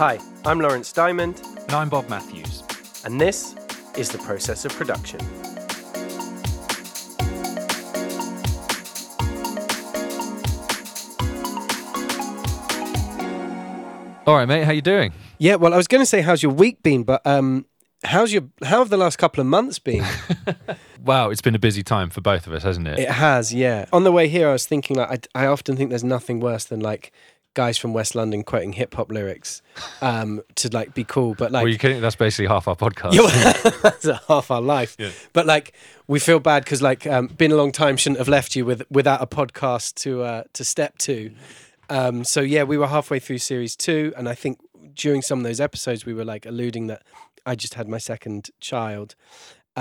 Hi, I'm Lawrence Diamond, And I'm Bob Matthews. and this is the process of production. All right, mate. How you doing? Yeah, well, I was going to say, how's your week been? But um, how's your how have the last couple of months been? Wow, it's been a busy time for both of us, hasn't it? it has, yeah. On the way here, I was thinking like I, I often think there's nothing worse than like guys from West London quoting hip hop lyrics um, to like be cool, but like Well, you kidding? That's basically half our podcast. Yeah, that's half our life. Yeah. But like, we feel bad because like, um, been a long time. Shouldn't have left you with without a podcast to uh, to step to. Um, so yeah, we were halfway through series two, and I think during some of those episodes, we were like alluding that I just had my second child.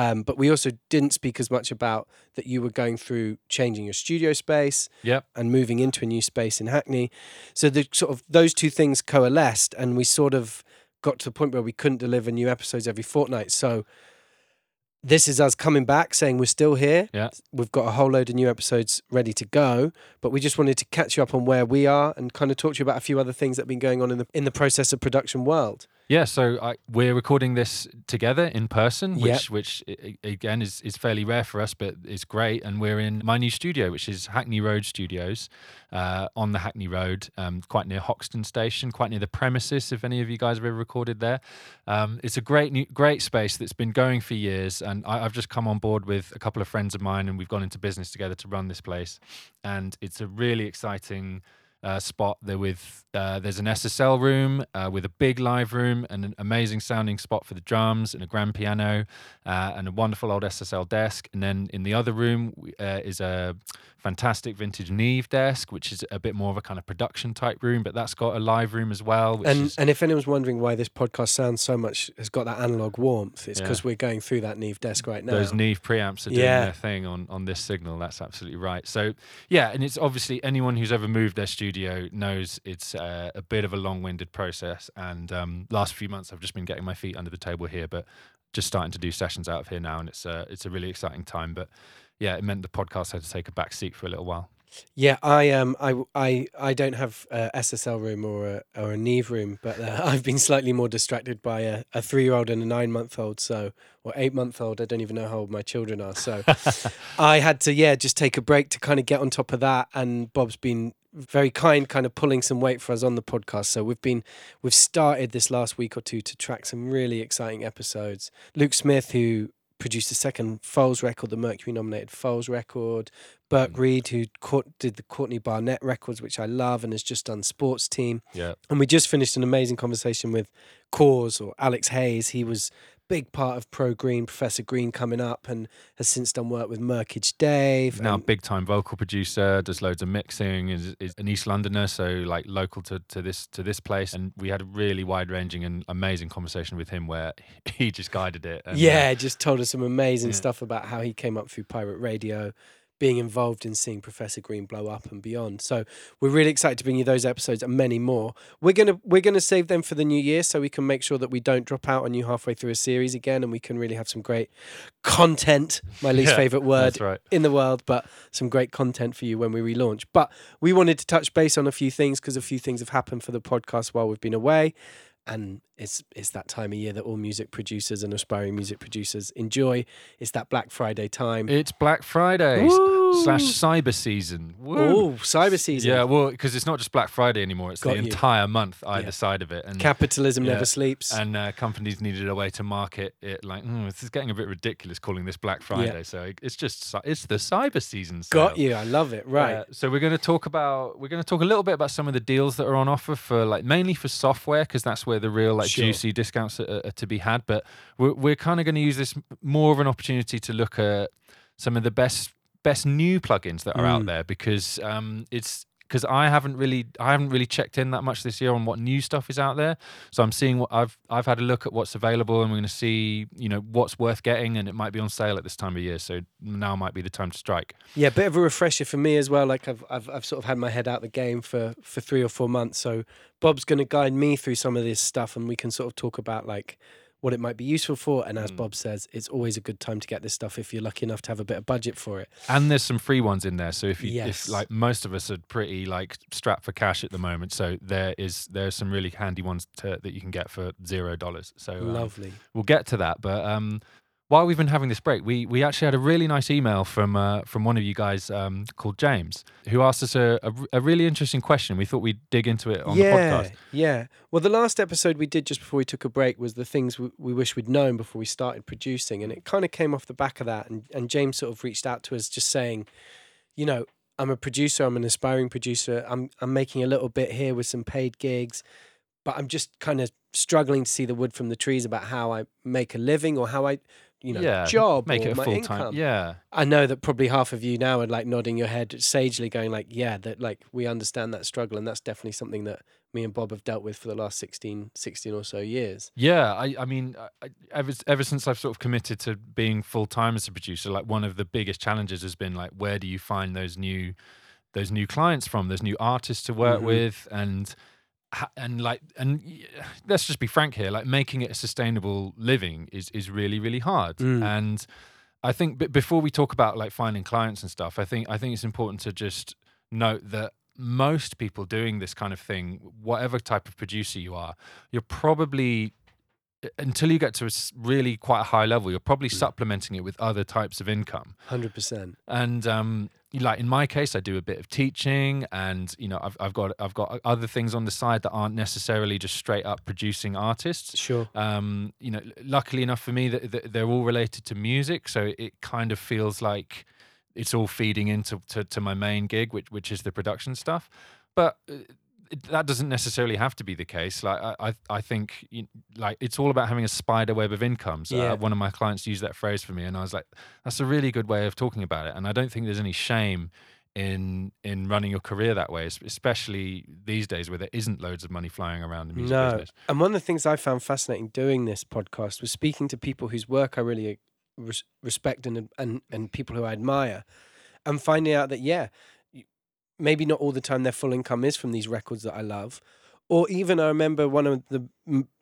Um, but we also didn't speak as much about that you were going through changing your studio space Yep. and moving into a new space in Hackney. So the sort of those two things coalesced, and we sort of got to the point where we couldn't deliver new episodes every fortnight. So this is us coming back, saying we're still here. Yeah. We've got a whole load of new episodes ready to go, but we just wanted to catch you up on where we are and kind of talk to you about a few other things that have been going on in the in the process of production world. Yeah. So I, we're recording this together in person, Yep. which which i- i- again is is fairly rare for us, but it's great. And we're in my new studio, which is Hackney Road Studios, uh, on the Hackney Road, um, quite near Hoxton Station, quite near the premises. If any of you guys have ever recorded there, um, it's a great new, great space that's been going for years. And I, I've just come on board with a couple of friends of mine, and we've gone into business together to run this place. And it's a really exciting uh, spot there with uh, there's an SSL room uh, with a big live room and an amazing sounding spot for the drums and a grand piano uh, and a wonderful old SSL desk. And then in the other room uh, is a fantastic vintage Neve desk, which is a bit more of a kind of production type room, but that's got a live room as well. Which And is, and if anyone's wondering why this podcast sounds so much has got that analog warmth, it's Yeah. because we're going through that Neve desk right now. those Neve preamps are doing Yeah. their thing on on this signal. That's absolutely right. So yeah, and it's obviously anyone who's ever moved their studio knows it's uh, a bit of a long-winded process. And um, last few months, I've just been getting my feet under the table here, but just starting to do sessions out of here now, and it's uh, it's a really exciting time. But yeah, it meant the podcast had to take a back seat for a little while. Yeah, I um, I I I don't have a SSL room or a or a Neve room, but uh, I've been slightly more distracted by a, a three year old and a nine month old, so or eight month old. I don't even know how old my children are, so I had to yeah just take a break to kind of get on top of that. And Bob's been very kind, kind of pulling some weight for us on the podcast. So we've been we've started this last week or two to track some really exciting episodes. Luke Smith, who produced the second Foals record, the Mercury nominated Foals record. Burke mm. Reid, who caught, did the Courtney Barnett records, which I love, and has just done Sports Team. Yeah, And we just finished an amazing conversation with Cause or Alex Hayes. He was big part of Pro Green, Professor Green coming up, and has since done work with Merkage Dave. now big time vocal producer, does loads of mixing, is, is an East Londoner, so like local to, to this to this place. And we had a really wide ranging and amazing conversation with him where he just guided it. And, uh, yeah, just told us some amazing Yeah. stuff about how he came up through pirate radio, being involved in seeing Professor Green blow up and beyond. So we're really excited to bring you those episodes and many more. We're gonna we're gonna save them for the new year so we can make sure that we don't drop out on you halfway through a series again, and we can really have some great content. My least Yeah, favorite word right. in the world, but some great content for you when we relaunch. But we wanted to touch base on a few things because a few things have happened for the podcast while we've been away. And it's it's that time of year that all music producers and aspiring music producers enjoy. It's that Black Friday time. It's Black Friday Woo! Slash Cyber Season. Oh, cyber season. Yeah, well, because it's not just Black Friday anymore; it's Got the you. entire month either Yeah. side of it. And Capitalism Yeah. never sleeps. and uh, companies needed a way to market it. Like, mm, this is getting a bit ridiculous calling this Black Friday. So it- it's just cy- it's the Cyber Season. Got you. I love it. Right. Uh, so we're going to talk about we're going to talk a little bit about some of the deals that are on offer for like mainly for software because that's where the real like Sure. juicy discounts are, are to be had. But we're we're kind of going to use this more of an opportunity to look at some of the best best new plugins that are out Mm. there because um, it's because I haven't really I haven't really checked in that much this year on what new stuff is out there. So I'm seeing what I've I've had a look at what's available and we're going to see you know what's worth getting and it might be on sale at this time of year. So now might be the time to strike. Yeah, bit of a refresher for me as well. Like I've I've I've sort of had my head out the game for for three or four months. So Bob's going to guide me through some of this stuff, and we can sort of talk about like what it might be useful for. And as Mm. Bob says, it's always a good time to get this stuff if you're lucky enough to have a bit of budget for it. And there's some free ones in there. So if you, Yes. if like most of us are pretty like strapped for cash at the moment, so there is there's some really handy ones to, that you can get for zero dollars. So um, Lovely. we'll get to that. But um, while we've been having this break, we we actually had a really nice email from uh, from one of you guys um, called James, who asked us a, a, a really interesting question. We thought we'd dig into it on yeah, the podcast. yeah. Well, the last episode we did just before we took a break was the things we, we wish we'd known before we started producing, and it kind of came off the back of that. And, and James sort of reached out to us, just saying, you know, I'm a producer, I'm an aspiring producer, I'm I'm making a little bit here with some paid gigs, but I'm just kind of struggling to see the wood from the trees about how I make a living or how I, you know, yeah, job make it a full income. time. Yeah, I know that probably half of you now are like nodding your head sagely, going like, "Yeah, that like we understand that struggle, and that's definitely something that me and Bob have dealt with for the last 16, 16 or so years." Yeah, I, I mean, I, ever ever since I've sort of committed to being full time as a producer, like one of the biggest challenges has been like, where do you find those new, those new clients from, those new artists to work Mhm. with, and and like, and let's just be frank here, like making it a sustainable living is is really really hard, Mm. and I think b- before we talk about like finding clients and stuff, I think I think it's important to just note that most people doing this kind of thing, whatever type of producer you are, you're probably until you get to a really quite a high level, you're probably Mm. supplementing it with other types of income. Hundred percent. And um, like in my case, I do a bit of teaching, and you know, I've I've got I've got other things on the side that aren't necessarily just straight up producing artists. Sure. Um, you know, luckily enough for me that, they're all related to music, so it kind of feels like it's all feeding into to, to my main gig, which which is the production stuff. But uh, that doesn't necessarily have to be the case. Like I I, think you, like it's all about having a spider web of incomes. Yeah. uh, one of my clients used that phrase for me, and I was like, that's a really good way of talking about it. And I don't think there's any shame in in running your career that way, especially these days where there isn't loads of money flying around the music No. business. And one of the things I found fascinating doing this podcast was speaking to people whose work I really uh, res- respect and and and people who I admire, and finding out that yeah, maybe not all the time their full income is from these records that I love, or even I remember one of the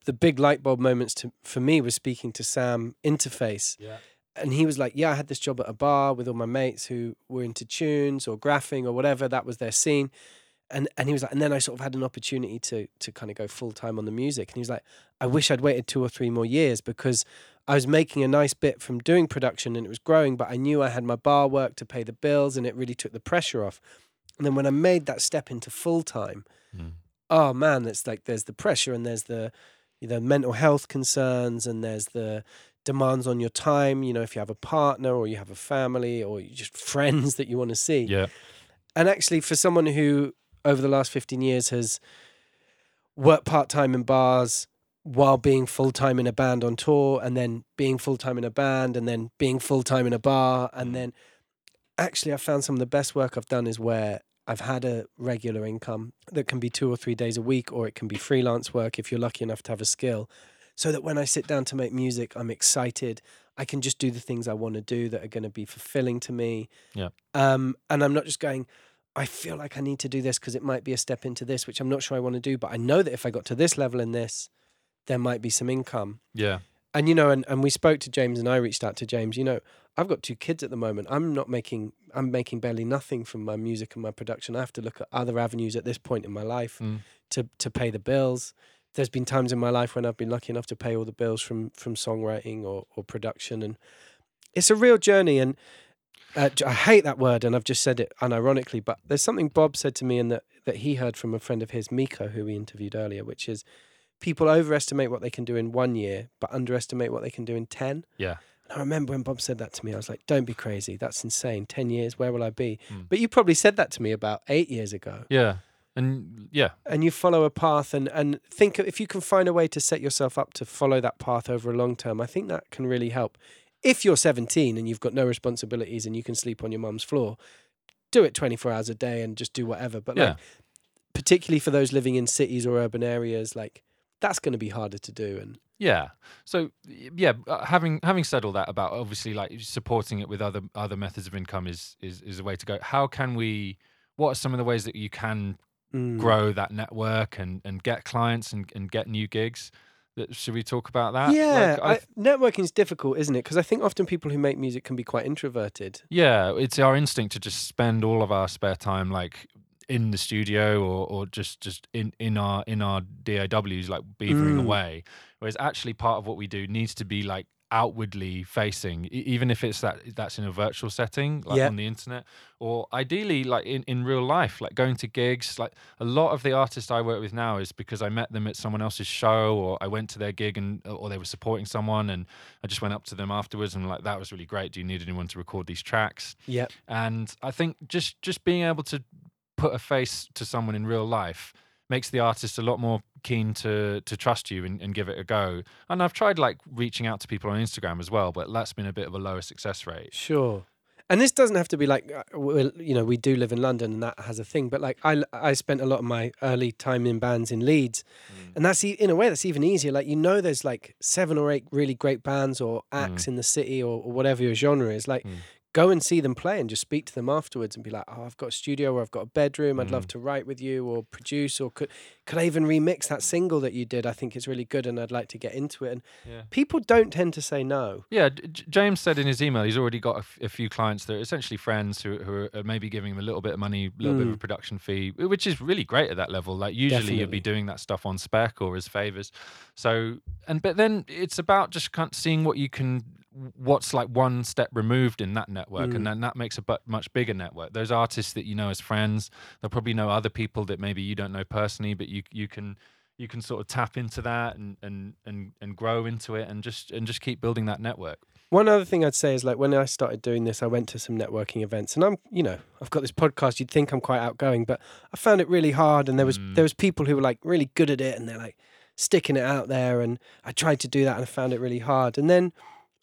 the big light bulb moments to for me was speaking to Sam Interface, Yeah. and he was like, "Yeah, I had this job at a bar with all my mates who were into tunes or graphing or whatever. That was their scene." And and he was like, and then I sort of had an opportunity to to kind of go full time on the music. And he was like, "I wish I'd waited two or three more years because I was making a nice bit from doing production and it was growing, but I knew I had my bar work to pay the bills, and it really took the pressure off." And then when I made that step into full time, Mm. oh man, it's like there's the pressure and there's the you know mental health concerns and there's the demands on your time. You know, if you have a partner or you have a family or you just friends that you want to see. Yeah. And actually, for someone who over the last 15 years has worked part time in bars while being full time in a band on tour, and then being full time in a band, and then being full time in a bar, and Mm. then actually, I found some of the best work I've done is where I've had a regular income that can be two or three days a week, or it can be freelance work if you're lucky enough to have a skill. So that when I sit down to make music, I'm excited. I can just do the things I want to do that are going to be fulfilling to me. Yeah. Um, and I'm not just going, I feel like I need to do this because it might be a step into this, which I'm not sure I want to do. But I know that if I got to this level in this, there might be some income. Yeah. And you know, and, and we spoke to James and I reached out to James, you know, I've got two kids at the moment. I'm not making I'm making barely nothing from my music and my production. I have to look at other avenues at this point in my life Mm. to to pay the bills. There's been times in my life when I've been lucky enough to pay all the bills from from songwriting or, or production and it's a real journey and uh, I hate that word and I've just said it unironically, but there's something Bob said to me and that, that he heard from a friend of his, Miko, who we interviewed earlier, which is people overestimate what they can do in one year, but underestimate what they can do in 10. Yeah. And I remember when Bob said that to me, I was like, don't be crazy. That's insane. 10 years, where will I be? Mm. But you probably said that to me about eight years ago. Yeah. And yeah. And you follow a path and, and think if you can find a way to set yourself up to follow that path over a long term, I think that can really help. If you're 17 and you've got no responsibilities and you can sleep on your mum's floor, do it 24 hours a day and just do whatever. But Yeah. like, particularly for those living in cities or urban areas, like that's going to be harder to do. And Yeah. So yeah, uh, having having said all that about obviously like supporting it with other other methods of income is is is a way to go. How can we? What are some of the ways that you can Mm. grow that network and and get clients and and get new gigs? Should we talk about that? yeah, Like, I I, networking is difficult, isn't it? Because I think often people who make music can be quite introverted. Yeah, it's our instinct to just spend all of our spare time like in the studio or, or just just in, in our in our DAWs like beavering Mm. away. Whereas actually part of what we do needs to be like outwardly facing, e- even if it's that that's in a virtual setting, like Yeah. on the internet, or ideally like in, in real life, like going to gigs. Like a lot of the artists I work with now is because I met them at someone else's show or I went to their gig and or they were supporting someone and I just went up to them afterwards and like that was really great. Do you need anyone to record these tracks? Yeah, and i think just just being able to put a face to someone in real life makes the artist a lot more keen to to trust you and, and give it a go and i've tried like reaching out to people on instagram as well but that's been a bit of a lower success rate sure. And this doesn't have to be like, uh, well, you know, we do live in London and that has a thing. But like, I, I spent a lot of my early time in bands in Leeds, and that's e- in a way that's even easier. Like, you know, there's like seven or eight really great bands or acts in the city or, or whatever your genre is. Like, Mm. Go and see them play and just speak to them afterwards and be like, oh, I've got a studio or I've got a bedroom. I'd love to write with you or produce or could could I even remix that single that you did? I think it's really good and I'd like to get into it. And yeah people don't tend to say no. yeah J- james said in his email he's already got a, f- a few clients that are essentially friends who, who are maybe giving him a little bit of money a little bit of a Mm. production fee which is really great at that level like usually you'd be doing that stuff on spec or as favors so and but then it's about just kind of seeing what you can what's like one step removed in that network Mm. and then that makes a bu- much bigger network those artists that you know as friends they'll probably know other people that maybe you don't know personally but you you can you can sort of tap into that and and and, and grow into it and just and just keep building that network One other thing I'd say is like when I started doing this, I went to some networking events, and I'm, you know, I've got this podcast. You'd think I'm quite outgoing, but I found it really hard. And there was Mm. there was people who were like really good at it, and they're like sticking it out there. And I tried to do that, and I found it really hard. And then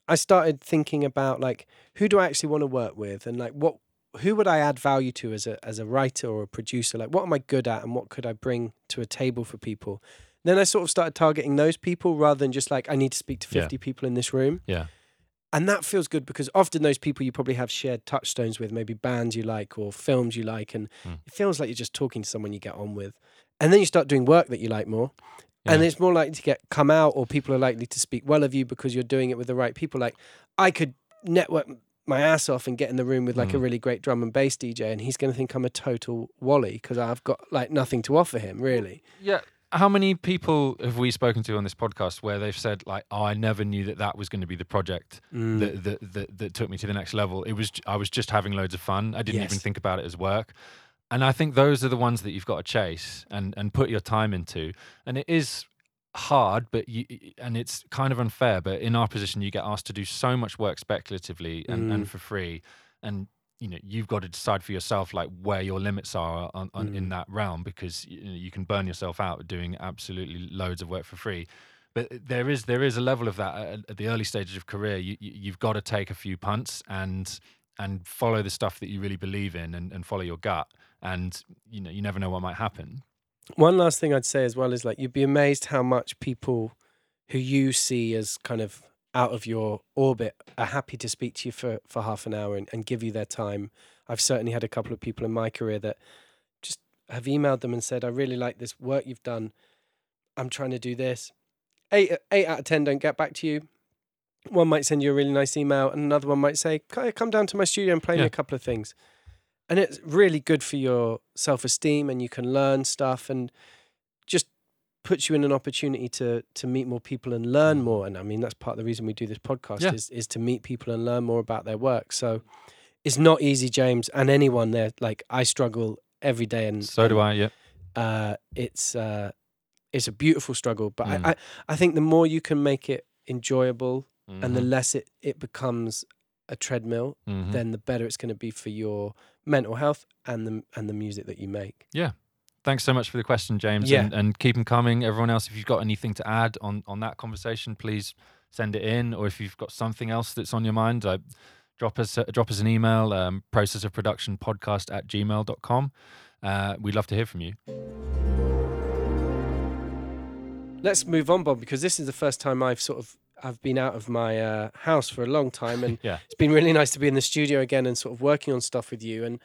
I started thinking about like who do I actually want to work with, and like what who would I add value to as a as a writer or a producer? Like what am I good at, and what could I bring to a table for people? Then I sort of started targeting those people rather than just like I need to speak to Yeah. 50 people in this room. yeah And that feels good because often those people you probably have shared touchstones with, maybe bands you like or films you like. And Mm. it feels like you're just talking to someone you get on with. And then you start doing work that you like more. And it's more likely to get come out or people are likely to speak well of you because you're doing it with the right people. Like I could network my ass off and get in the room with like a Mm. really great drum and bass DJ and he's going to think I'm a total wally because I've got like nothing to offer him really. yeah how many people have we spoken to on this podcast where they've said like oh i never knew that that was going to be the project Mm. that, that that that took me to the next level it was I was just having loads of fun i didn't even think about it as work and i think those are the ones that you've got to chase and and put your time into and it is hard but you and it's kind of unfair but in our position you get asked to do so much work speculatively and, and Mm. for free and you know you've got to decide for yourself like where your limits are on, on in Mm. that realm because you, know, you can burn yourself out doing absolutely loads of work for free but there is there is a level of that at, at the early stages of career you, you you've got to take a few punts and and follow the stuff that you really believe in and, and follow your gut and you know you never know what might happen One last thing I'd say as well is like you'd be amazed how much people who you see as kind of out of your orbit are happy to speak to you for, for half an hour and, and give you their time. I've certainly had a couple of people in my career that just have emailed them and said, I really like this work you've done. I'm trying to do this. Eight, eight out of 10 don't get back to you. One might send you a really nice email, and another one might say, Come down to my studio and play me a couple of things. And it's really good for your self esteem, and you can learn stuff and just puts you in an opportunity to to meet more people and learn more. And I mean, that's part of the reason we do this podcast Yeah. is is to meet people and learn more about their work. So it's not easy, James, and anyone there. Like I struggle every day, and so do i yeah uh, it's uh, it's a beautiful struggle. But Mm. I, I I think the more you can make it enjoyable, and the Mhm, less it it becomes a treadmill, mhm. then the better it's going to be for your mental health and the and the music that you make. Yeah. Thanks so much for the question james Yeah. and, and keep them coming everyone else if you've got anything to add on on that conversation please send it in or if you've got something else that's on your mind uh, drop us uh, drop us an email um, process of production podcast at gmail.com uh, we'd love to hear from you Let's move on, Bob, because this is the first time I've sort of I've been out of my uh, house for a long time, and Yeah. it's been really nice to be in the studio again and sort of working on stuff with you. And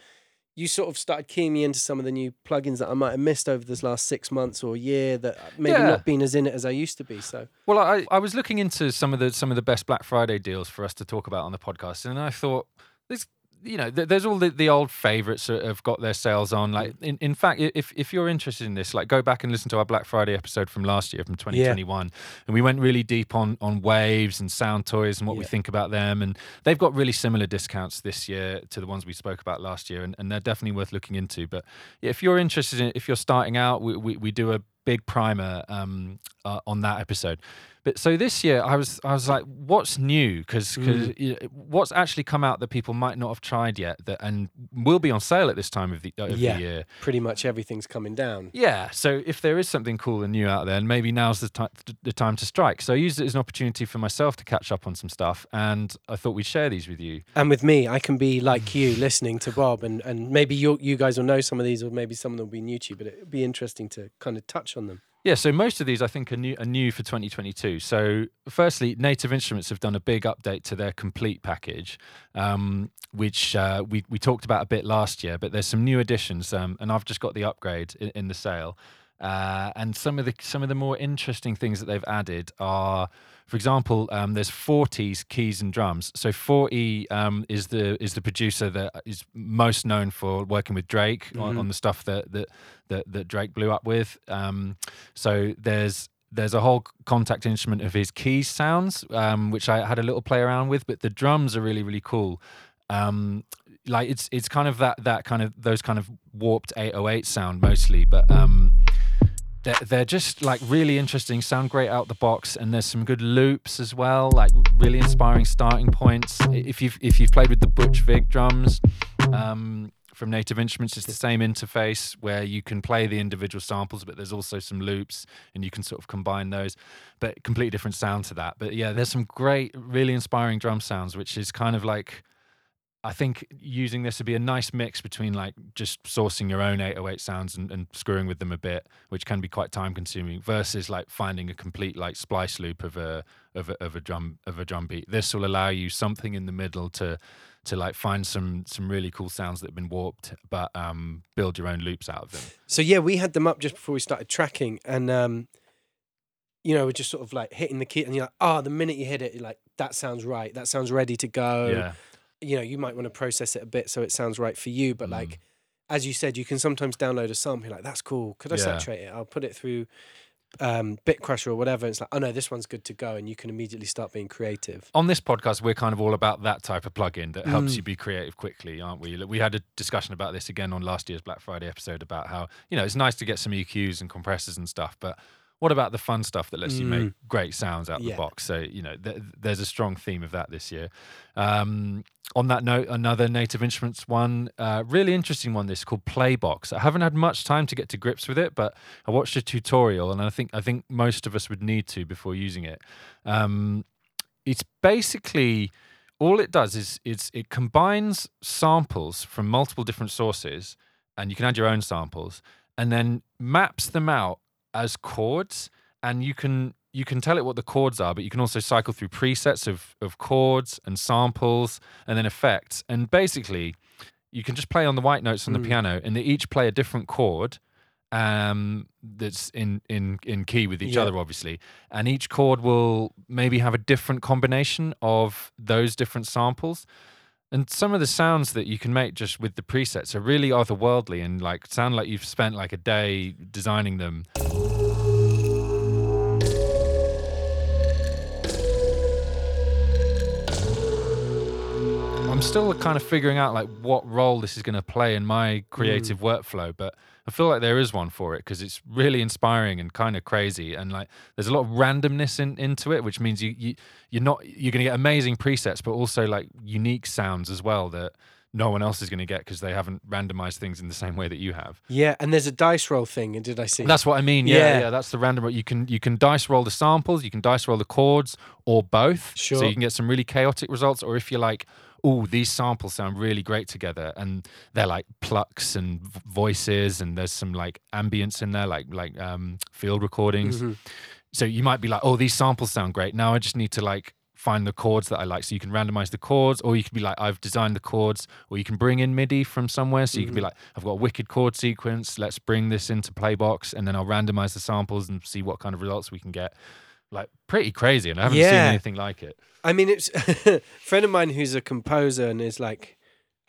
you sort of started keying me into some of the new plugins that I might have missed over this last six months or year that maybe Yeah. not been as in it as I used to be. So Well, I, I was looking into some of the some of the best Black Friday deals for us to talk about on the podcast, and I thought there's you know there's all the, the old favorites that have got their sales on. Like in, in fact, if if you're interested in this, like go back and listen to our Black Friday episode from last year from 2021, and we went really deep on on waves and Soundtoys and what we think about them, and they've got really similar discounts this year to the ones we spoke about last year, and, and they're definitely worth looking into. But if you're interested in, if you're starting out, we we, we do a big primer um, uh, on that episode. But so this year, I was I was like, what's new? Because mm. what's actually come out that people might not have tried yet, that and will be on sale at this time of the, of Yeah. the year. pretty much everything's coming down. Yeah, so if there is something cool and new out there, and maybe now's the, ti- the time to strike. So I used it as an opportunity for myself to catch up on some stuff, and I thought we'd share these with you. And with me, I can be like you, listening to Bob, and, and maybe you you guys will know some of these, or maybe some of them will be new to you, but it'd be interesting to kind of touch on them. Yeah, so most of these I think are new, are new for 2022. So, firstly, Native Instruments have done a big update to their complete package, um, which uh, we we talked about a bit last year. But there's some new additions, um, and I've just got the upgrade in, in the sale. Uh, and some of the some of the more interesting things that they've added are, for example, um, there's 40s keys and drums. So 40 um, is the is the producer that is most known for working with Drake on, Mhm. on the stuff that that that, that Drake blew up with. Um, so there's there's a whole Kontakt instrument of his keys sounds, um, which I had a little play around with. But the drums are really really cool. Um, like it's it's kind of that that kind of those kind of warped 808 sound mostly, but um, they're, they're just like really interesting, sound great out the box, and there's some good loops as well, like really inspiring starting points. If you've if you've played with the Butch Vig drums um, from Native Instruments, it's the same interface where you can play the individual samples, but there's also some loops, and you can sort of combine those. But completely different sound to that. But yeah, there's some great, really inspiring drum sounds, which is kind of like. I think using this would be a nice mix between like just sourcing your own 808 sounds and, and screwing with them a bit, which can be quite time consuming, versus like finding a complete like splice loop of a of a, of a drum of a drum beat. This will allow you something in the middle to to like find some some really cool sounds that have been warped, but um, build your own loops out of them. So yeah, we had them up just before we started tracking, and um, you know, we're just sort of like hitting the key, and you're like, oh, the minute you hit it, you're like, that sounds right, that sounds ready to go. yeah, You know, you might want to process it a bit so it sounds right for you, but Mm. like, as you said, you can sometimes download a sample, like, that's cool. Could I Yeah. saturate it? I'll put it through um, Bit Crusher or whatever. It's like, oh no, this one's good to go, and you can immediately start being creative. on this podcast, we're kind of all about that type of plugin that helps Mm. you be creative quickly, aren't we? We had a discussion about this again on last year's Black Friday episode about how you know it's nice to get some EQs and compressors and stuff, but what about the fun stuff that lets you make Mm. great sounds out Yeah. the box? So you know, th- there's a strong theme of that this year. Um, on that note, another Native Instruments one, uh, really interesting one. This called Playbox. I haven't had much time to get to grips with it, but I watched a tutorial, and I think I think most of us would need to before using it. Um, it's basically all it does is it's it combines samples from multiple different sources, and you can add your own samples, and then maps them out as chords, and you can you can tell it what the chords are, but you can also cycle through presets of of chords and samples and then effects, and basically you can just play on the white notes on the Mm. piano, and they each play a different chord um that's in in in key with each Yeah. other obviously and each chord will maybe have a different combination of those different samples and some of the sounds that you can make just with the presets are really otherworldly and like sound like you've spent like a day designing them I'm still kind of figuring out like what role this is going to play in my mm. creative workflow, but I feel like there is one for it because it's really inspiring and kind of crazy, and like there's a lot of randomness in, into it, which means you, you you're not you're going to get amazing presets, but also like unique sounds as well that no one else is going to get because they haven't randomized things in the same way that you have. Yeah, and there's a dice roll thing, and did I see? That's what I mean. Yeah, Yeah. yeah, that's the random. You can you can dice roll the samples, you can dice roll the chords, or both. Sure. So you can get some really chaotic results. Or if you're like, oh, these samples sound really great together, and they're like plucks and voices, and there's some like ambience in there, like like um, field recordings. Mhm. So you might be like, oh, these samples sound great. Now I just need to like find the chords that I like. So you can randomize the chords, or you can be like, I've designed the chords, or you can bring in MIDI from somewhere. So you can be Mhm. like, I've got a wicked chord sequence. Let's bring this into Playbox, and then I'll randomize the samples and see what kind of results we can get. Like pretty crazy, and I haven't seen anything like it. I mean, it's a friend of mine who's a composer and is like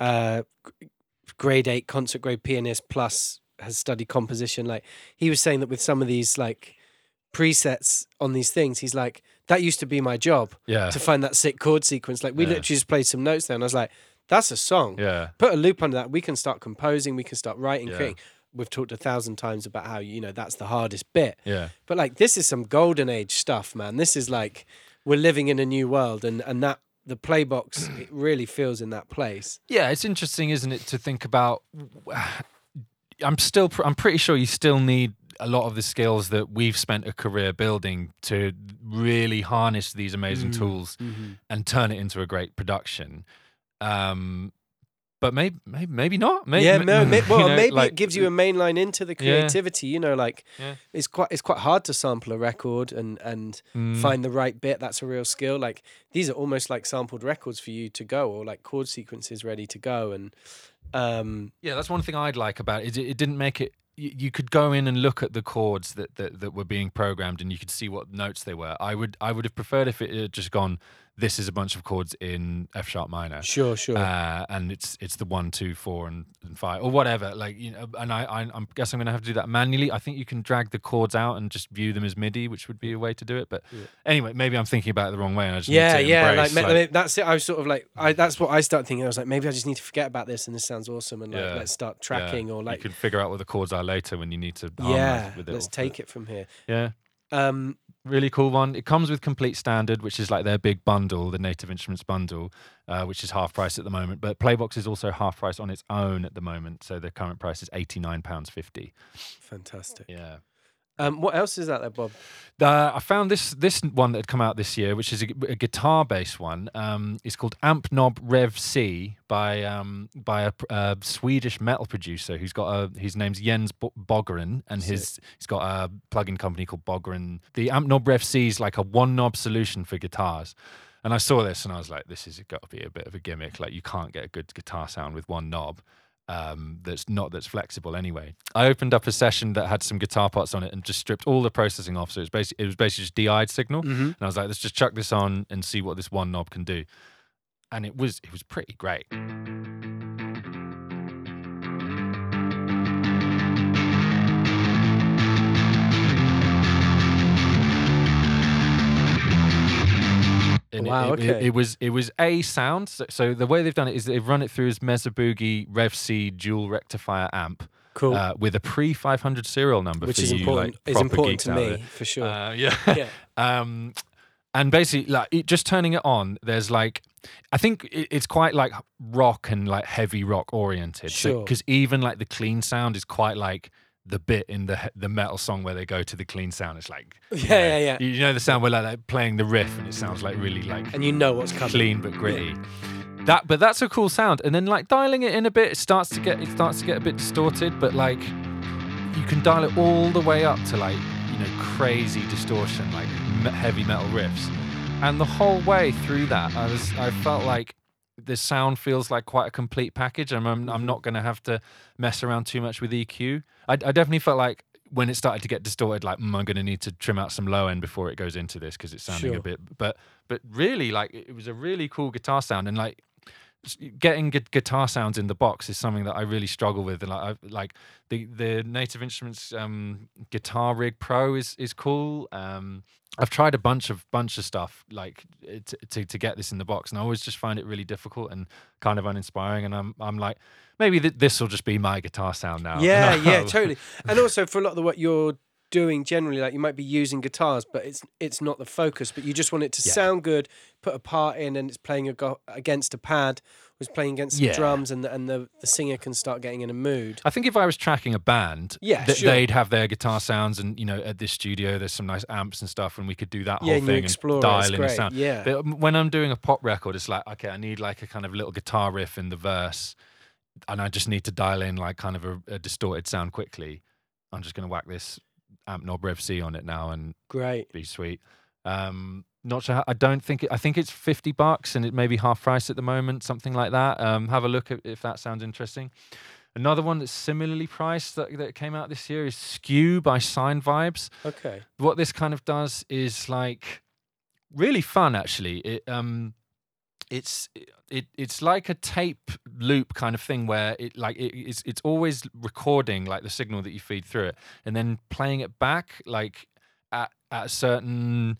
uh, grade eight concert grade pianist plus has studied composition. Like he was saying that with some of these like presets on these things, he's like, that used to be my job Yeah, to find that sick chord sequence. Like we Yeah. literally just played some notes there, and I was like, that's a song. yeah, Put a loop under that. We can start composing. We can start writing, Yeah. creating. We've talked a thousand times about how you know that's the hardest bit. yeah. But like this is some golden age stuff, man. This is like we're living in a new world, and and that the playbox it really feels in that place. Yeah, it's interesting, isn't it, to think about. I'm still, pr- I'm pretty sure you still need a lot of the skills that we've spent a career building to really harness these amazing Mm. tools and turn it into a great production. Um, but maybe, maybe, maybe not. Maybe, yeah, no, may, well, you know, maybe like- it gives you a main line into the Yeah. creativity. You know, like Yeah. it's quite it's quite hard to sample a record and and Mm, find the right bit. That's a real skill. Like these are almost like sampled records for you to go, or like chord sequences ready to go. And um, Yeah, that's one thing I'd like about it. Is it, it didn't make it. You, could go in and look at the chords that, that that were being programmed, and you could see what notes they were. I would I would have preferred if it had just gone. This is a bunch of chords in F sharp minor. sure, sure. uh, and it's it's the one, two, four, and, and five, or whatever. Like you know, and I, I I'm guess I'm gonna have to do that manually. I think you can drag the chords out and just view them as MIDI, which would be a way to do it. But Yeah. anyway, maybe I'm thinking about it the wrong way, and I just yeah, need to yeah, embrace, like, ma- ma- that's it. I was sort of like, I that's what I started thinking. I was like, maybe I just need to forget about this, and this sounds awesome, and like, Yeah, let's start yeah, tracking or like, you can figure out what the chords are later when you need to. yeah, let's all. take it from here. Yeah, Um, really cool one. It comes with complete standard, which is like their big bundle, the Native Instruments bundle, uh, which is half price at the moment. But Playbox is also half price on its own at the moment, so the current price is eighty nine pounds fifty. fantastic. Yeah. Um, what else is out there, Bob? Uh, I found this this one that had come out this year, which is a, a guitar based one. Um, it's called Amp Knob Rev C by um, by a, a Swedish metal producer who's got a his name's Jens Bo- Bogren, and his he's got a plugin company called Bogren. The Amp Knob Rev C is like a one knob solution for guitars. And I saw this and I was like, this has got to be a bit of a gimmick. Like you can't get a good guitar sound with one knob um, that's not that's flexible anyway. I opened up a session that had some guitar parts on it and just stripped all the processing off. So it's basically it was basically just DI'd signal, Mm-hmm. and I was like, let's just chuck this on and see what this one knob can do. And it was it was pretty great. And it- Wow, it, it- okay. it was it was a sound. So, so the way they've done it is they've run it through as Mesa Boogie Rev C dual rectifier amp Cool. uh, with a pre 500 serial number, Which for is you, important. Like, is important to me for sure. Uh, yeah. yeah. um, and basically, like it, just turning it on, there's like, I think it's quite like rock and like heavy rock oriented. Sure. Because even like the clean sound is quite like the bit in the the metal song where they go to the clean sound. It's like, you Yeah, know, yeah, yeah. You, you know the sound where like, like playing the riff and it sounds like really like And you know what's coming. clean but gritty. That, but that's a cool sound. And then like dialing it in a bit, it starts to get it starts to get a bit distorted. But like you can dial it all the way up to like you know crazy distortion, like heavy metal riffs. And the whole way through that, I was I felt like the sound feels like quite a complete package. and I'm I'm not going to have to mess around too much with EQ. I, I definitely felt like when it started to get distorted, like mm, I'm going to need to trim out some low end before it goes into this because it's sounding Sure. a bit. But but really, like it was a really cool guitar sound, and like getting gu- guitar sounds in the box is something that I really struggle with. And like I, like the the Native Instruments um, Guitar Rig Pro is is cool. Um, I've tried a bunch of bunch of stuff like uh, to, to to get this in the box, and I always just find it really difficult and kind of uninspiring. And I'm I'm like maybe th- this will just be my guitar sound now. Yeah, yeah, totally. And also for a lot of the what you're doing generally, like you might be using guitars, but it's it's not the focus. But you just want it to Yeah. sound good. Put a part in, and it's playing a go- against a pad. Was playing against some Yeah. drums, and the, and the the singer can start getting in a mood. I think if I was tracking a band, Yeah, th- sure. they'd have their guitar sounds, and you know, at this studio, there's some nice amps and stuff, and we could do that yeah, whole thing explore and dial in great. sound. Yeah, But um, when I'm doing a pop record, it's like, okay, I need like a kind of little guitar riff in the verse, and I just need to dial in like kind of a, a distorted sound quickly. I'm just going to whack this amp knob rev C on it now and great. be sweet. Um, not sure. How, I don't think. It, I think it's fifty bucks, and it may be half price at the moment, something like that. Um, have a look at if that sounds interesting. Another one that's similarly priced that, that came out this year is Skew by Sinevibes. Okay. What this kind of does is like really fun actually. It um it's it it's like a tape loop kind of thing where it like it, it's it's always recording like the signal that you feed through it and then playing it back like at at a certain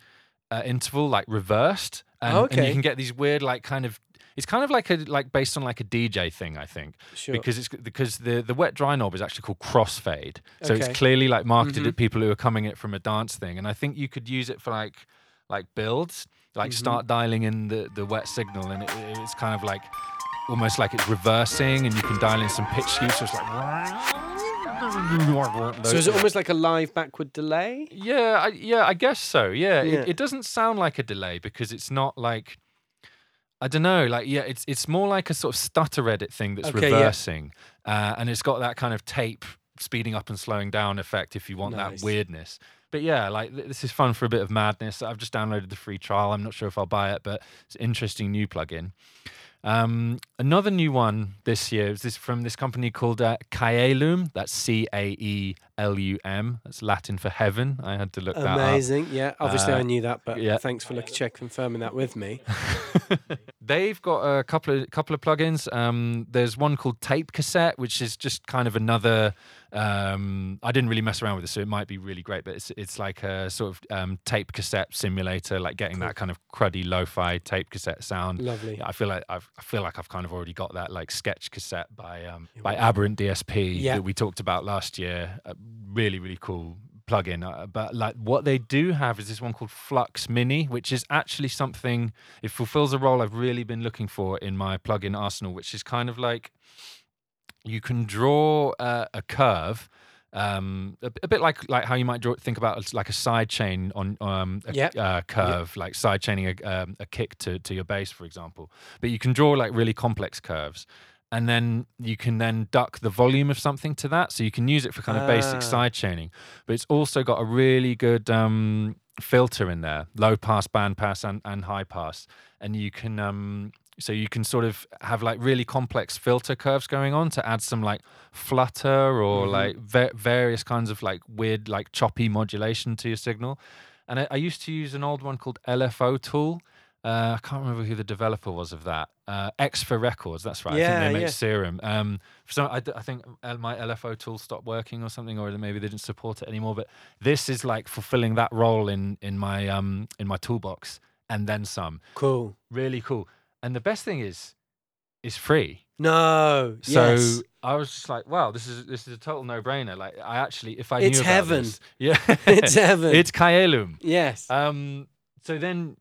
uh, interval like reversed and, and you can get these weird like kind of it's kind of like a like based on like a DJ thing I think Sure. because it's because the the wet dry knob is actually called crossfade so Okay. it's clearly like marketed Mhm. at people who are coming it from a dance thing and I think you could use it for like like builds like Mhm. start dialing in the the wet signal and it, it's kind of like almost like it's reversing and you can dial in some pitch skew so it's like so is it almost like a live backward delay? yeah I, yeah I guess so yeah, Yeah. It, it doesn't sound like a delay because it's not like I don't know like yeah it's it's more like a sort of stutter edit thing that's Okay, yeah. reversing uh, and it's got that kind of tape speeding up and slowing down effect if you want Nice. that weirdness but yeah like th- this is fun for a bit of madness. I've just downloaded the free trial. I'm not sure if I'll buy it but it's an interesting new plugin. Um, another new one this year is this from this company called uh, Caelum. That's C A E L U M. That's Latin for heaven. I had to look that up. Amazing. Yeah. Obviously, I Uh, knew that, but yeah. thanks for looking check confirming that with me. They've got a couple of couple of plugins. Um, there's one called Tape Cassette, which is just kind of another. Um, I didn't really mess around with it, so it might be really great. But it's it's like a sort of um, tape cassette simulator, like getting that kind of cruddy lo-fi tape cassette sound. Lovely. Yeah, I feel like I've, I feel like I've kind of already got that like sketch cassette by um, by Aberrant DSP Yeah. that we talked about last year. A really really cool plugin. Uh, but like what they do have is this one called Flux Mini, which is actually something it fulfills a role I've really been looking for in my plugin arsenal, which is kind of like you can draw uh, a curve. Um, a, a bit like like how you might draw, think about like a side chain on um, a Yep. uh, curve, like side chaining a, um, a kick to, to your bass, for example. But you can draw like really complex curves, and then you can then duck the volume of something to that, so you can use it for kind of Ah. basic side chaining. But it's also got a really good um, filter in there, low pass, band pass, and, and high pass, and you can um, so you can sort of have like really complex filter curves going on to add some like flutter or Mhm. like va- various kinds of like weird like choppy modulation to your signal. And I, I used to use an old one called LFO Tool. Uh, I can't remember who the developer was of that. Uh, Xfer Records, that's right. I Yeah, think they make yeah. Serum. Um, for some, I, I think my LFO tool stopped working or something, or maybe they didn't support it anymore. But this is like fulfilling that role in in my um in my toolbox and then some. Cool. Really cool. And the best thing is, it's free. No. So yes. I was just like, wow, this is this is a total no brainer. Like I actually, if I It's knew about heaven. this- yeah, It's heaven. It's Caelum. yes. Um, so then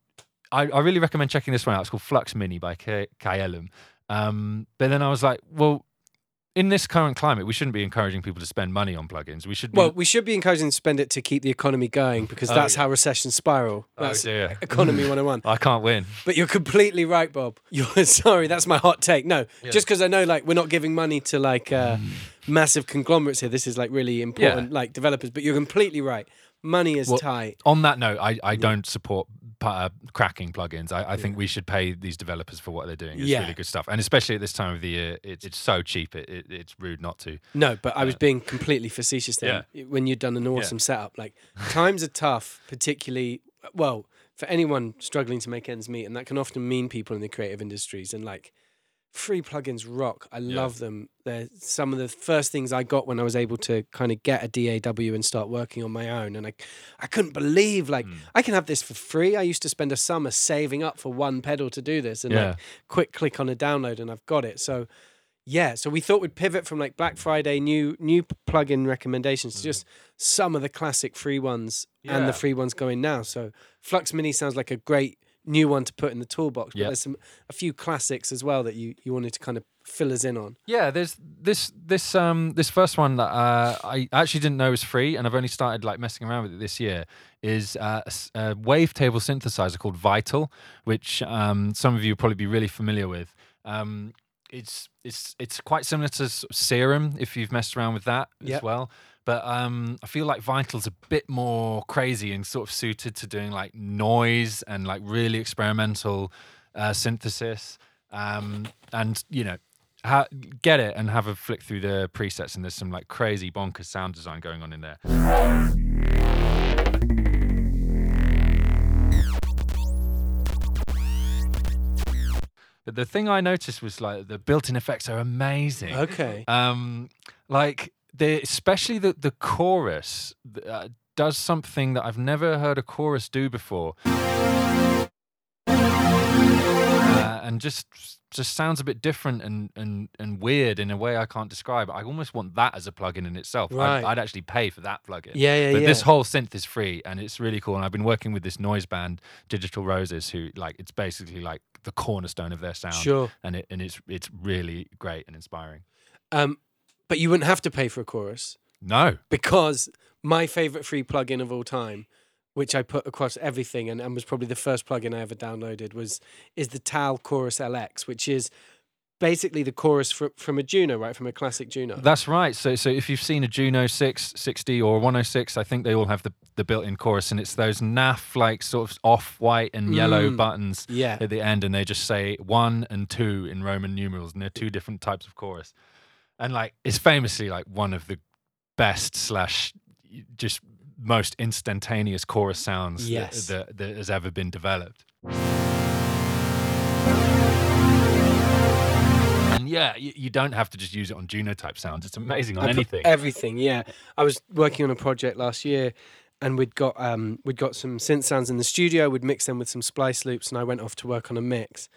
I, I really recommend checking this one out. It's called Flux Mini by Ka- Caelum. Um, but then I was like, well, in this current climate, we shouldn't be encouraging people to spend money on plugins. We should be. well, we should be encouraging to spend it to keep the economy going because Oh, that's yeah. how recessions spiral. oh That's dear. economy 101. I can't win. But you're completely right, Bob. You're sorry, that's my hot take. No, Yeah. just because I know like we're not giving money to like uh, massive conglomerates here. This is like really important, like developers. But you're completely right. Money is Well, tight. On that note, I, I don't support uh, cracking plugins. I, I think we should pay these developers for what they're doing. It's Yeah. really good stuff. And especially at this time of the year, it's, it's so cheap. It, it, it's rude not to. No, but I was Uh, being completely facetious there. When you'd done an awesome setup, like times are tough, particularly well for anyone struggling to make ends meet, and that can often mean people in the creative industries. And like free plugins rock. I Yeah. love them. They're some of the first things I got when I was able to kind of get a DAW and start working on my own. And I, I couldn't believe like Mm. I can have this for free. I used to spend a summer saving up for one pedal to do this, and Yeah. like quick click on a download, and I've got it. So. Yeah, so we thought we'd pivot from like Black Friday new new plugin recommendations to just some of the classic free ones and Mm. The free ones going now. So Flux Mini sounds like a great new one to put in the toolbox. But Yep. there's some a few classics as well that you you wanted to kind of fill us in on. Yeah, there's this this um this first one that uh, I actually didn't know was free, and I've only started like messing around with it this year. Is uh, a a wavetable synthesizer called Vital, which um, some of you will probably be really familiar with. Um, it's it's it's quite similar to Serum if you've messed around with that Yep. as well. But um, I feel like Vital's a bit more crazy and sort of suited to doing like noise and like really experimental uh, synthesis. Um, and you know, ha- get it and have a flick through the presets, and there's some like crazy bonkers sound design going on in there. But the thing I noticed was like the built-in effects are amazing. Okay. Um, like the especially the the chorus uh, does something that I've never heard a chorus do before, uh, and just just sounds a bit different and and and weird in a way I can't describe. I almost want that as a plugin in itself. Right. I'd, I'd actually pay for that plugin. Yeah, yeah, yeah. But yeah. this whole synth is free and it's really cool. And I've been working with this noise band, Digital Roses, who like it's basically like the cornerstone of their sound. Sure. And it and it's it's really great and inspiring. Um, but you wouldn't have to pay for a chorus No. because my favorite free plugin of all time, which I put across everything and, and was probably the first plugin I ever downloaded, was is the Tal Chorus LX, which is basically the chorus fr- from a Juno, right? From a classic Juno. That's right. So so if you've seen a Juno 6, 60 or 106, I think they all have the, the built-in chorus and it's those naff like sort of off-white and yellow Mm. buttons yeah. at the end and they just say 1 and 2 in Roman numerals and they're two different types of chorus. And like it's famously like one of the best slash just most instantaneous chorus sounds that- Yes. that, that has ever been developed. And yeah, you, you don't have to just use it on Juno type sounds. It's amazing on I anything. Everything, yeah. I was working on a project last year, and we'd got um, we'd got some synth sounds in the studio. We'd mix them with some splice loops, and I went off to work on a mix.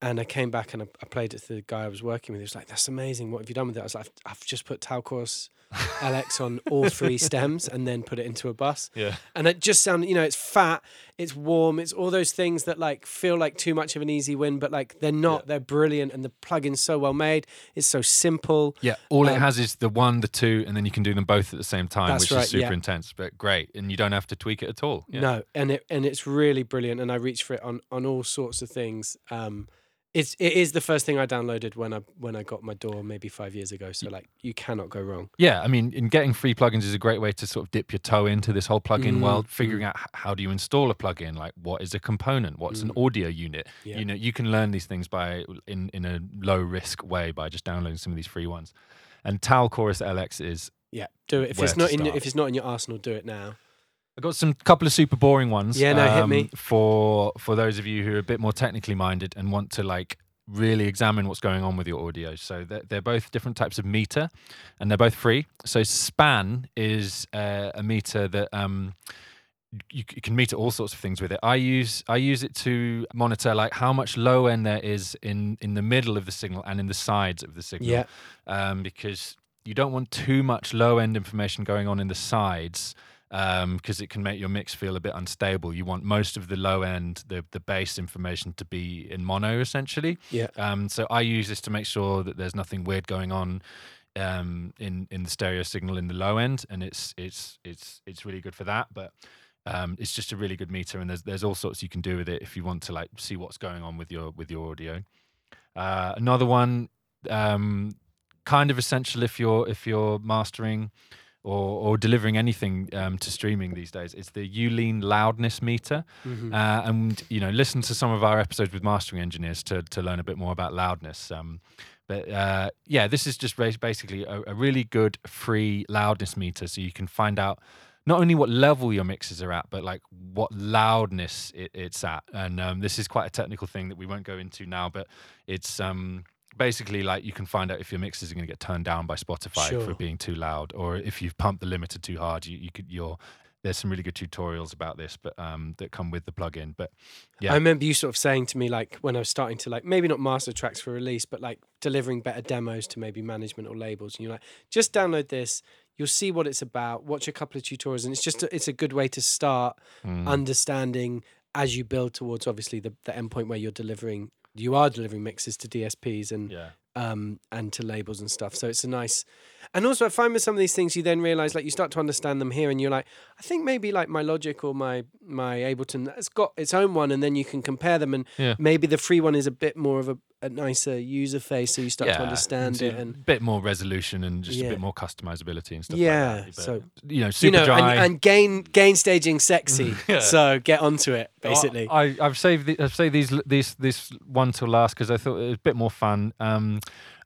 And I came back and I, I played it to the guy I was working with. He was like, "That's amazing. What have you done with it?" I was like, "I've, I've just put Tal Chorus LX on all three stems and then put it into a bus." yeah. And it just sounded, you know, it's fat, it's warm, it's all those things that like feel like too much of an easy win, but like they're not. They're brilliant, and the plugin's so well made. It's so simple. Yeah, all it Um, has is the one, the two, and then you can do them both at the same time, which right, is super yeah. intense, but great. And you don't have to tweak it at all. Yeah. No, and it and it's really brilliant, and I reach for it on on all sorts of things. Um, it's it is the first thing I downloaded when I when I got my DAW maybe five years ago. So like you cannot go wrong. Yeah, I mean, in getting free plugins is a great way to sort of dip your toe into this whole plugin Mm, world, figuring out how do you install a plugin, like what is a component, what's an audio unit. Mm. Yeah. You know, you can learn these things by in in a low risk way by just downloading some of these free ones. And Tal Chorus LX is Yeah, do it if it's not in your, if it's not in your arsenal, do it now. I got some couple of super boring ones. um, Yeah, no, hit me. For for those of you who are a bit more technically minded and want to like really examine what's going on with your audio. So they're, they're both different types of meter, and they're both free. So Span is uh, a meter that um you, you can meter all sorts of things with it. I use I use it to monitor like how much low end there is in in the middle of the signal and in the sides of the signal Yeah, um, because you don't want too much low end information going on in the sides because it can make your mix feel a bit unstable. You want most of the low end, the the bass information to be in mono essentially. yeah, Um, so I use this to make sure that there's nothing weird going on um, in in the stereo signal in the low end, and it's it's it's it's really good for that. But um, it's just a really good meter, and there's there's all sorts you can do with it if you want to like see what's going on with your with your audio. Uh, another one, um, kind of essential if you're if you're mastering or or delivering anything um, to streaming these days. It's the Youlean loudness meter. mhm. Uh, and you know, listen to some of our episodes with mastering engineers to to learn a bit more about loudness. Um, but uh, yeah, this is just basically a, a really good free loudness meter, so you can find out not only what level your mixes are at, but like what loudness it, it's at. And um, this is quite a technical thing that we won't go into now, but it's um, basically like you can find out if your mixes are going to get turned down by Spotify Sure. for being too loud, or if you've pumped the limiter too hard. You, you could your there's some really good tutorials about this, but um, that come with the plugin. But yeah. I remember you sort of saying to me like when I was starting to like maybe not master tracks for release, but like delivering better demos to maybe management or labels, and you're like, just download this. You'll see what it's about. Watch a couple of tutorials, and it's just a, it's a good way to start Mm. understanding as you build towards obviously the, the end point where you're delivering you are delivering mixes to DSPs and yeah. um and to labels and stuff. So it's a nice and also I find with some of these things you then realize like you start to understand them here and you're like, I think maybe like my logic or my my Ableton has got its own one and then you can compare them and Yeah. maybe the free one is a bit more of a, a nicer user face, so you start to understand it. a bit more resolution and just a bit more customizability and stuff Yeah, like that. But, so- you know, you super know, dry. and, and gain gain staging sexy. Yeah. So get onto it, basically. I, I've saved the, I've saved these these this one till last because I thought it was a bit more fun. Um,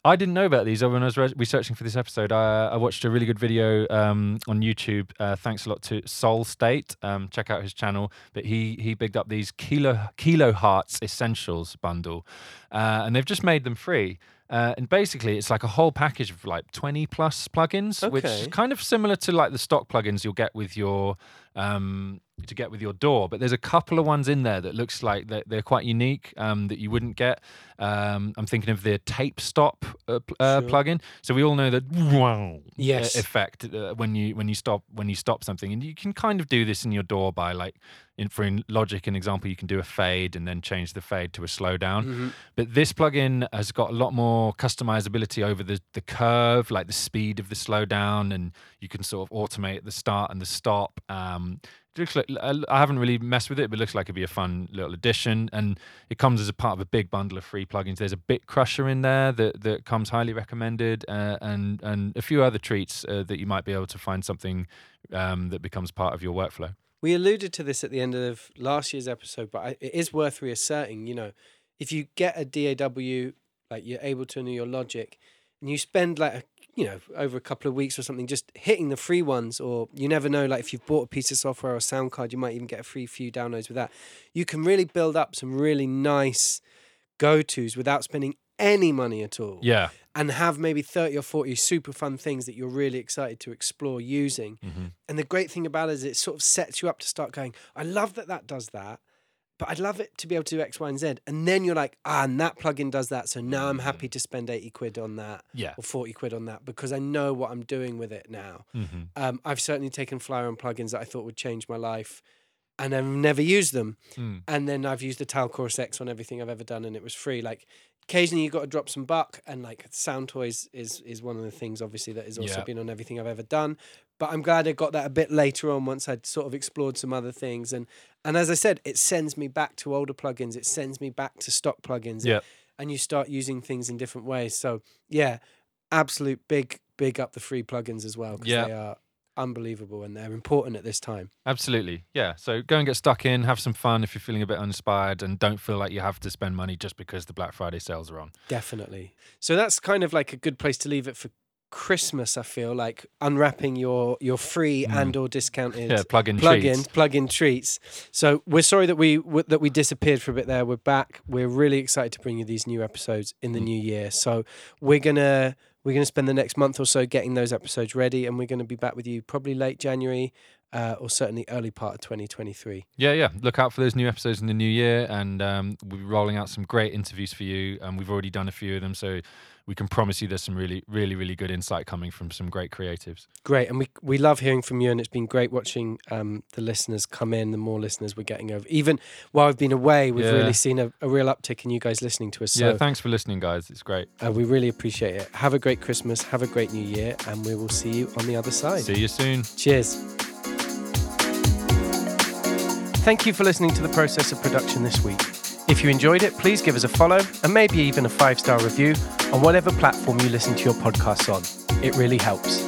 I didn't know about these. When I was re- researching for this episode, I, I watched a really good video um, on YouTube. Uh, thanks a lot to Soul State. Um, check out his channel. But he he bigged up these Kilo Kilohearts Essentials bundle, uh, and they've just made them free. Uh, and basically, it's like a whole package of like 20 plus plugins, which is kind of similar to like the stock plugins you'll get with your um, to get with your DAW. But there's a couple of ones in there that looks like they're, they're quite unique um, that you wouldn't get. Um, I'm thinking of the tape stop uh, uh, Sure. plugin. So we all know that wow Yes. effect uh, when you when you stop when you stop something, and you can kind of do this in your DAW by like in for in Logic, an example, you can do a fade and then change the fade to a slowdown. Mhm. But this plugin has got a lot more customizability over the, the curve, like the speed of the slowdown, and you can sort of automate the start and the stop. Um, looks like I haven't really messed with it, but it looks like it'd be a fun little addition. And it comes as a part of a big bundle of free plugins. There's a Bit Crusher in there that, that comes highly recommended, uh, and and a few other treats uh, that you might be able to find something um, that becomes part of your workflow. We alluded to this at the end of last year's episode, but I, it is worth reasserting. You know, if you get a DAW, like you're able to know your logic, and you spend like a, you know over a couple of weeks or something just hitting the free ones, or you never know, like if you've bought a piece of software or a sound card, you might even get a free few downloads with that. You can really build up some really nice go tos without spending any money at all Yeah. and have maybe 30 or 40 super fun things that you're really excited to explore using. hmm And the great thing about it is it sort of sets you up to start going, I love that that does that, but I'd love it to be able to do X, Y, and Z. And then you're like, ah, and that plugin does that. So now I'm happy to spend 80 quid on that Yeah. or 40 quid on that because I know what I'm doing with it now. hmm Um, I've certainly taken flyer on plugins that I thought would change my life and I've never used them. Mm. And then I've used the Tal Chorus X on everything I've ever done, and it was free. Like occasionally you've got to drop some buck, and like Soundtoys is is one of the things obviously that has also Yeah. been on everything I've ever done. But I'm glad I got that a bit later on once I'd sort of explored some other things. And and as I said, it sends me back to older plugins. It sends me back to stock plugins. Yeah. And you start using things in different ways. So yeah, absolute big big up the free plugins as well because Yeah. they are unbelievable and they're important at this time. Absolutely. Yeah. So go and get stuck in, have some fun if you're feeling a bit uninspired, and don't feel like you have to spend money just because the Black Friday sales are on. Definitely. So that's kind of like a good place to leave it for Christmas. I feel like unwrapping your your free Mm. and or discounted Yeah, plug in plug-in treats. plug-in treats. So we're sorry that we w- that we disappeared for a bit there. We're back. We're really excited to bring you these new episodes in the Mm. new year. So we're gonna we're gonna spend the next month or so getting those episodes ready, and we're gonna be back with you probably late January. Uh, or certainly early part of 2023. Yeah, yeah. Look out for those new episodes in the new year, and um, we'll be rolling out some great interviews for you. And we've already done a few of them, so we can promise you there's some really, really, really good insight coming from some great creatives. Great, and we we love hearing from you, and it's been great watching um, the listeners come in. The more listeners we're getting over, even while I've been away, we've Yeah. really seen a, a real uptick in you guys listening to us. So yeah, thanks for listening, guys. It's great. uh, we really appreciate it. Have a great Christmas, have a great New Year, and we will see you on the other side. See you soon. Cheers. Thank you for listening to the process of production this week. If you enjoyed it, please give us a follow and maybe even a five star review on whatever platform you listen to your podcasts on. It really helps.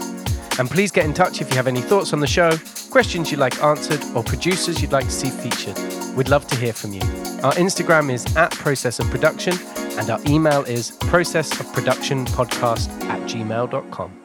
And please get in touch if you have any thoughts on the show, questions you'd like answered, or producers you'd like to see featured. We'd love to hear from you. Our Instagram is at Process of Production, and our email is processofproductionpodcast at gmail.com.